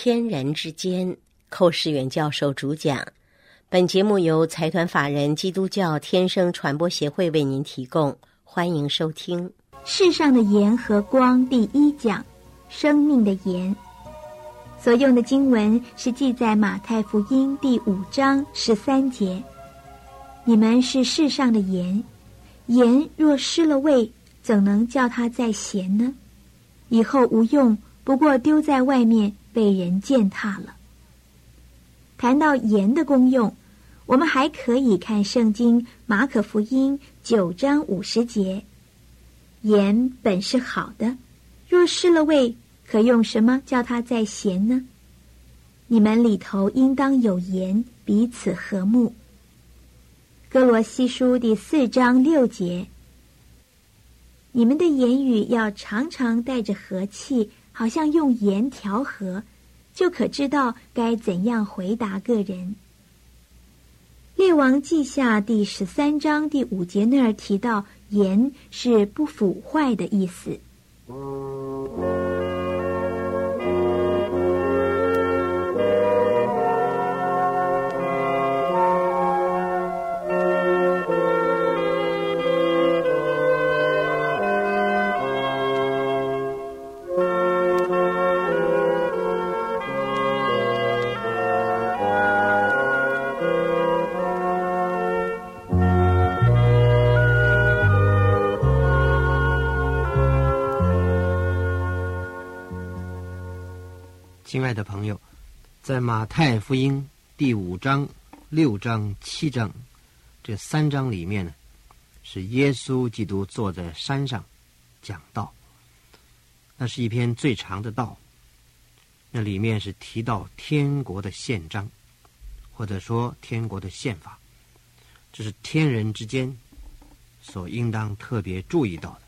天人之间，寇世远教授主讲。本节目由财团法人基督教天生传播协会为您提供，欢迎收听。世上的盐和光第一讲，生命的盐。所用的经文是记在马太福音第五章十三节。你们是世上的盐，盐若失了味，怎能叫它再咸呢？以后无用，不过丢在外面被人践踏了。谈到盐的功用，我们还可以看圣经马可福音九章五十节：盐本是好的，若失了味，可用什么叫它再咸呢？你们里头应当有盐，彼此和睦。哥罗西书第四章六节。你们的言语要常常带着和气，好像用盐调和，就可知道该怎样回答个人。列王记下第十三章第五节那儿提到，盐是不腐坏的意思。亲爱的朋友，在马太福音第五章、六章、七章这三章里面呢，是耶稣基督坐在山上讲道。那是一篇最长的道，那里面是提到天国的宪章，或者说天国的宪法，这是天人之间所应当特别注意到的。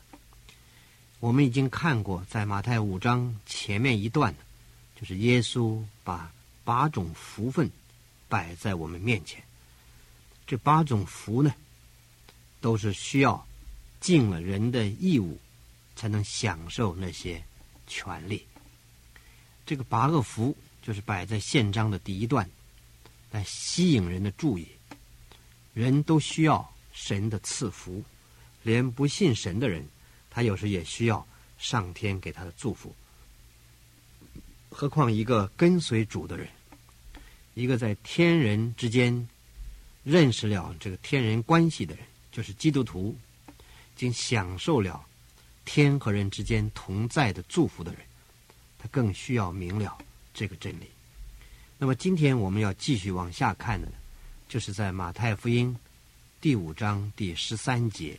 我们已经看过，在马太五章前面一段。就是耶稣把八种福分摆在我们面前，这八种福呢，都是需要尽了人的义务才能享受那些权利。这个八个福就是摆在宪章的第一段，来吸引人的注意。人都需要神的赐福，连不信神的人，他有时也需要上天给他的祝福。何况一个跟随主的人，一个在天人之间认识了这个天人关系的人，就是基督徒，经享受了天和人之间同在的祝福的人，他更需要明了这个真理。那么今天我们要继续往下看的，就是在马太福音第五章第十三节。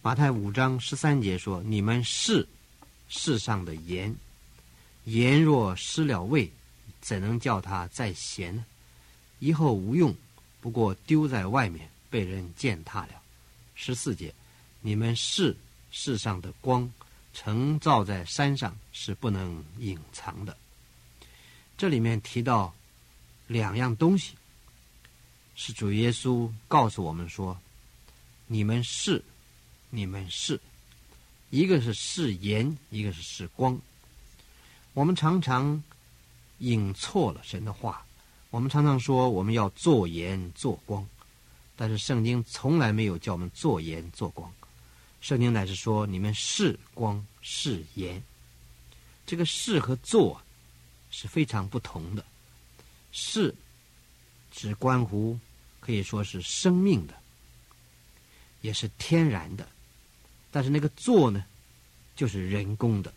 马太五章十三节说：“你们是世上的盐。”盐若失了味，怎能叫它再咸呢？以后无用，不过丢在外面被人践踏了。十四节，你们是世上的光，呈照在山上是不能隐藏的。这里面提到两样东西，是主耶稣告诉我们说：你们是，你们是，一个是是盐，一个是是光。我们常常引错了神的话。我们常常说我们要做盐做光，但是圣经从来没有叫我们做盐做光。圣经乃是说你们是光是盐。这个是和做是非常不同的。是只关乎可以说是生命的，也是天然的。但是那个做呢，就是人工的。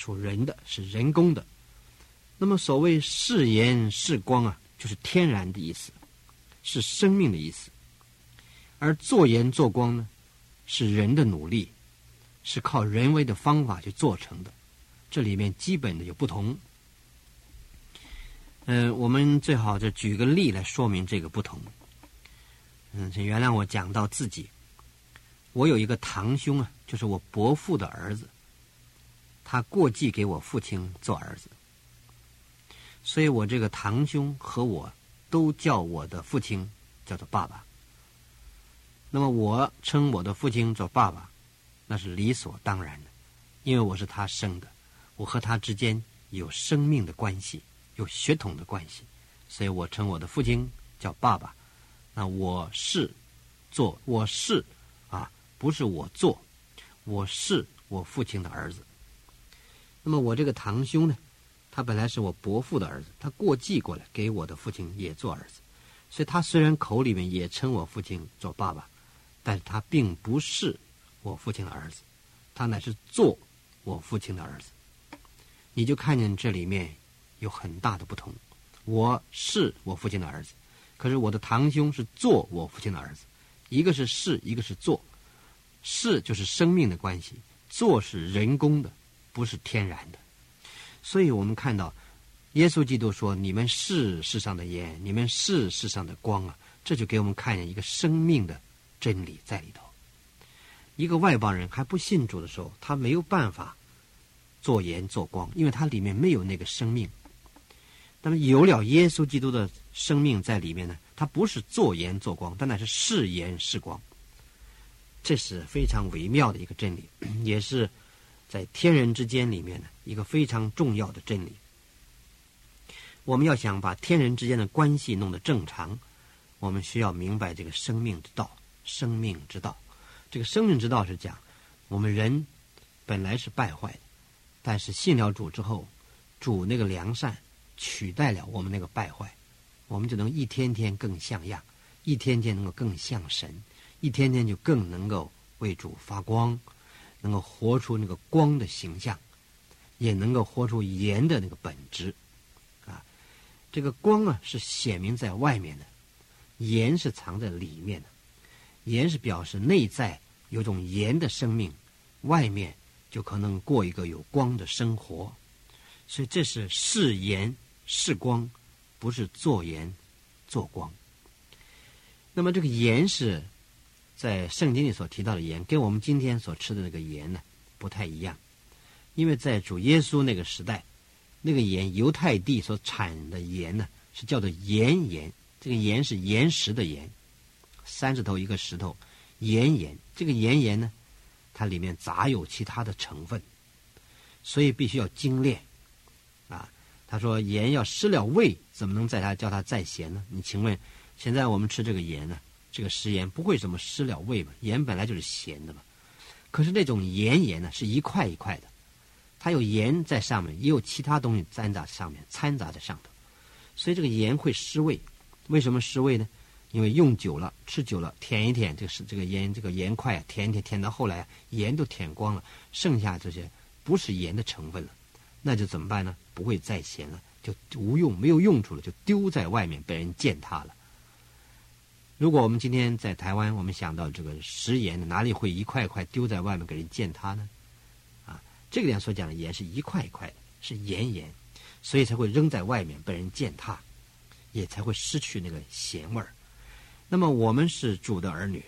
属人的是人工的，那么所谓是言是光啊，就是天然的意思，是生命的意思。而做盐做光呢，是人的努力，是靠人为的方法去做成的，这里面基本的有不同。嗯，我们最好就举个例来说明这个不同。嗯，请原谅我讲到自己，我有一个堂兄啊，就是我伯父的儿子。他过继给我父亲做儿子，所以我这个堂兄和我都叫我的父亲叫做爸爸。那么我称我的父亲做爸爸，那是理所当然的，因为我是他生的，我和他之间有生命的关系，有血统的关系，所以我称我的父亲叫爸爸。那我是做我是啊，不是我做，我是我父亲的儿子。那么我这个堂兄呢，他本来是我伯父的儿子，他过继过来给我的父亲也做儿子，所以他虽然口里面也称我父亲做爸爸，但是他并不是我父亲的儿子，他乃是做我父亲的儿子。你就看见这里面有很大的不同。我是我父亲的儿子，可是我的堂兄是做我父亲的儿子。一个是是，一个是做。是就是生命的关系，做是人工的，不是天然的。所以我们看到，耶稣基督说：“你们是世上的盐，你们是世上的光啊！”这就给我们看见一个生命的真理在里头。一个外邦人还不信主的时候，他没有办法。做盐做光，因为他里面没有那个生命。那么有了耶稣基督的生命在里面呢，他不是做盐做光，但乃是是盐是光。这是非常微妙的一个真理，也是在天人之间里面的一个非常重要的真理。我们要想把天人之间的关系弄得正常，我们需要明白这个生命之道。生命之道，这个生命之道是讲我们人本来是败坏的。但是信了主之后，主那个良善取代了我们那个败坏，我们就能一天天更像样，一天天能够更像神，一天天就更能够为主发光，能够活出那个光的形象，也能够活出盐的那个本质。啊，这个光啊是显明在外面的，盐是藏在里面的，盐是表示内在有种盐的生命，外面。就可能过一个有光的生活，所以这是是盐是光，不是做盐做光。那么这个盐是在圣经里所提到的盐，跟我们今天所吃的那个盐呢不太一样，因为在主耶稣那个时代，那个盐犹太地所产的盐呢是叫做盐盐，这个盐是岩石的盐，三十头一个石头，盐盐，这个盐盐呢。它里面杂有其他的成分，所以必须要精炼。啊，他说盐要失了味，怎么能在它叫它再咸呢？你请问，现在我们吃这个盐呢？这个食盐不会怎么失了味嘛？盐本来就是咸的嘛。可是那种盐盐呢，是一块一块的，它有盐在上面，也有其他东西掺杂上面，掺杂在上头，所以这个盐会失味。为什么失味呢？因为用久了，吃久了，舔一舔，这个是这个盐，这个盐块啊，舔一舔舔到后来，盐都舔光了，剩下这些不是盐的成分了，那就怎么办呢？不会再咸了，就无用，没有用处了，就丢在外面被人践踏了。如果我们今天在台湾，我们想到这个食盐，哪里会一块一块丢在外面给人践踏呢？啊，这个点所讲的盐是一块一块的，是盐盐，所以才会扔在外面被人践踏，也才会失去那个咸味儿。那么我们是主的儿女，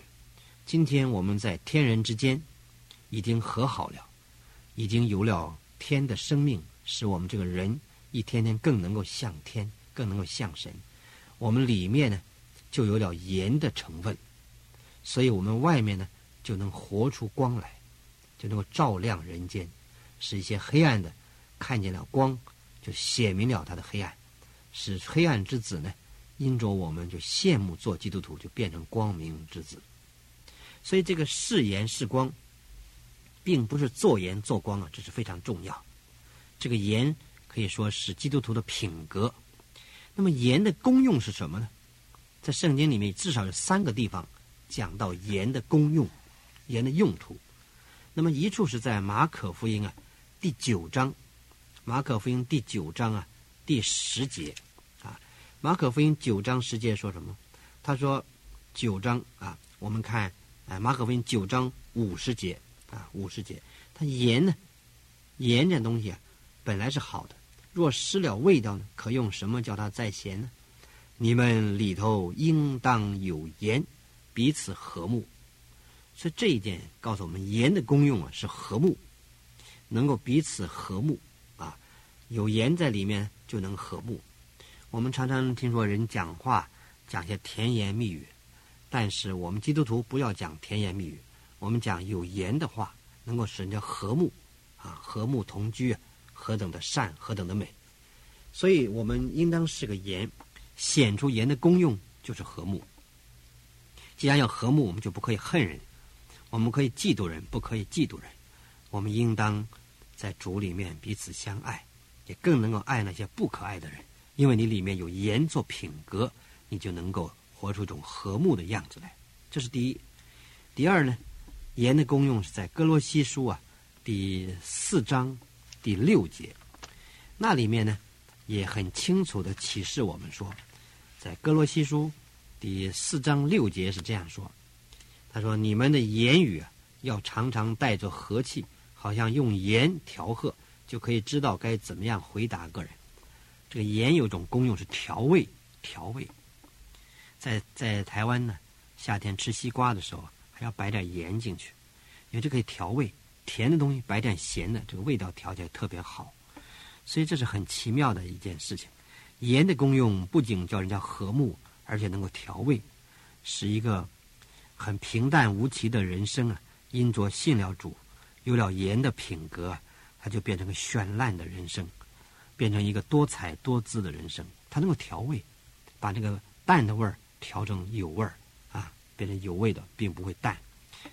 今天我们在天人之间已经和好了，已经有了天的生命，使我们这个人一天天更能够向天，更能够向神。我们里面呢就有了盐的成分，所以我们外面呢就能活出光来，就能够照亮人间，使一些黑暗的看见了光，就显明了他的黑暗，使黑暗之子呢。因着我们就羡慕做基督徒，就变成光明之子。所以这个是盐是光，并不是做盐做光啊，这是非常重要。这个盐可以说是基督徒的品格。那么盐的功用是什么呢？在圣经里面至少有三个地方讲到盐的功用、盐的用途。那么一处是在马可福音啊第九章，马可福音第九章啊第十节啊。马可福音九章十节说什么？他说：“九章啊，我们看，哎，马可福音九章五十节啊，五十节，它盐呢，盐这东西啊，本来是好的，若失了味道呢，可用什么叫它再咸呢？你们里头应当有盐，彼此和睦。所以这一点告诉我们，盐的功用啊是和睦，能够彼此和睦啊，有盐在里面就能和睦。”我们常常听说人讲话讲些甜言蜜语，但是我们基督徒不要讲甜言蜜语，我们讲有言的话，能够使人家和睦，啊，和睦同居，何等的善，何等的美。所以我们应当是个盐，显出盐的功用就是和睦。既然要和睦，我们就不可以恨人，我们可以嫉妒人，不可以嫉妒人。我们应当在主里面彼此相爱，也更能够爱那些不可爱的人，因为你里面有盐做品格，你就能够活出一种和睦的样子来。这是第一。第二呢，盐的功用是在哥罗西书啊第四章第六节，那里面呢也很清楚的启示我们说，在哥罗西书第四章六节是这样说：“他说你们的言语啊要常常带着和气，好像用盐调和，就可以知道该怎么样回答个人。这个盐有种功用是调味，调味。在在台湾呢，夏天吃西瓜的时候。”还要摆点盐进去，因为这可以调味，甜的东西摆点咸的，这个味道调起来特别好。所以这是很奇妙的一件事情。盐的功用不仅叫人家和睦，而且能够调味，使一个很平淡无奇的人生啊，因着信了主，有了盐的品格，它就变成个绚烂的人生，变成一个多彩多姿的人生。它能够调味，把那个淡的味儿调成有味儿。变成有味的，并不会淡，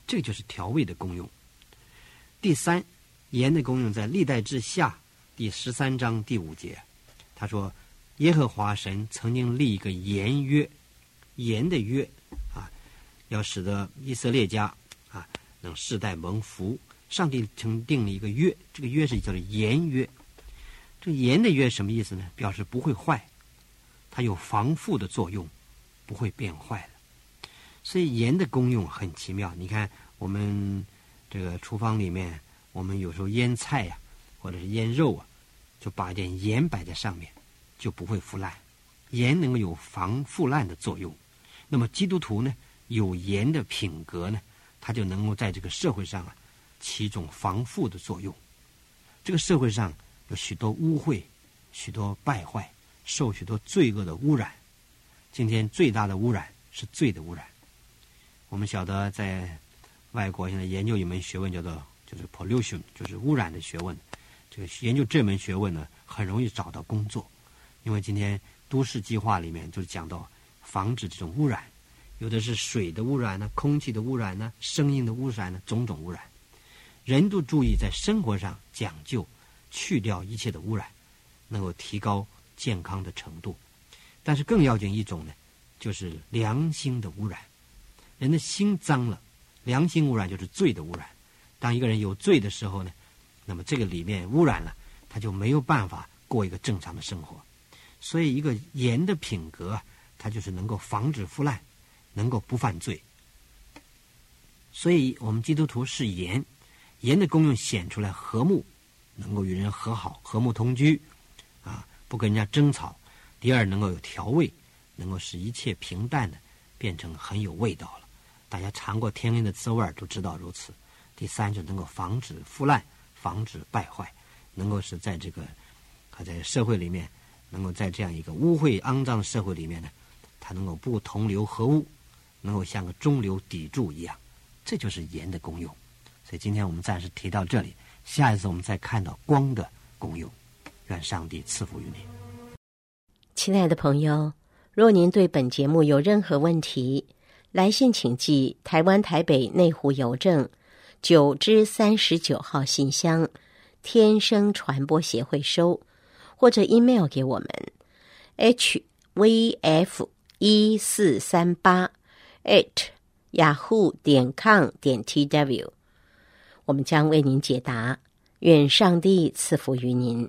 这个就是调味的功用。第三，盐的功用在历代志下第十三章第五节，他说：“耶和华神曾经立一个盐约，盐的约啊，要使得以色列家啊能世代蒙福。上帝曾定了一个约，这个约是叫做盐约。这盐的约什么意思呢？表示不会坏，它有防腐的作用，不会变坏。”所以盐的功用很奇妙。你看，我们这个厨房里面，我们有时候腌菜呀，或者是腌肉啊，就把一点盐摆在上面，就不会腐烂。盐能够有防腐烂的作用。那么基督徒呢，有盐的品格呢，他就能够在这个社会上啊，起一种防腐的作用。这个社会上有许多污秽，许多败坏，受许多罪恶的污染。今天最大的污染是罪的污染。我们晓得，在外国现在研究一门学问，叫做就是 pollution，就是污染的学问。这个研究这门学问呢，很容易找到工作，因为今天都市计划里面就讲到防止这种污染，有的是水的污染呢，空气的污染呢，声音的污染呢，种种污染。人都注意在生活上讲究，去掉一切的污染，能够提高健康的程度。但是更要紧一种呢，就是良心的污染。人的心脏了，良心污染就是罪的污染。当一个人有罪的时候呢，那么这个里面污染了，他就没有办法过一个正常的生活。所以，一个盐的品格，它就是能够防止腐烂，能够不犯罪。所以我们基督徒是盐，盐的功用显出来和睦，能够与人和好、和睦同居，啊，不跟人家争吵。第二，能够有调味，能够使一切平淡的变成很有味道了。大家尝过天恩的滋味都知道如此。第三，就能够防止腐烂，防止败坏，能够是在这个，还在社会里面，能够在这样一个污秽肮脏的社会里面呢，它能够不同流合污，能够像个中流砥柱一样，这就是盐的功用。所以今天我们暂时提到这里，下一次我们再看到光的功用。愿上帝赐福于你，亲爱的朋友。若您对本节目有任何问题，来信请寄台湾台北内湖邮政九之三十九号信箱，天生传播协会收，或者 email 给我们 h v f 一四三八 at yahoo 点 com 点 t w，我们将为您解答。愿上帝赐福于您。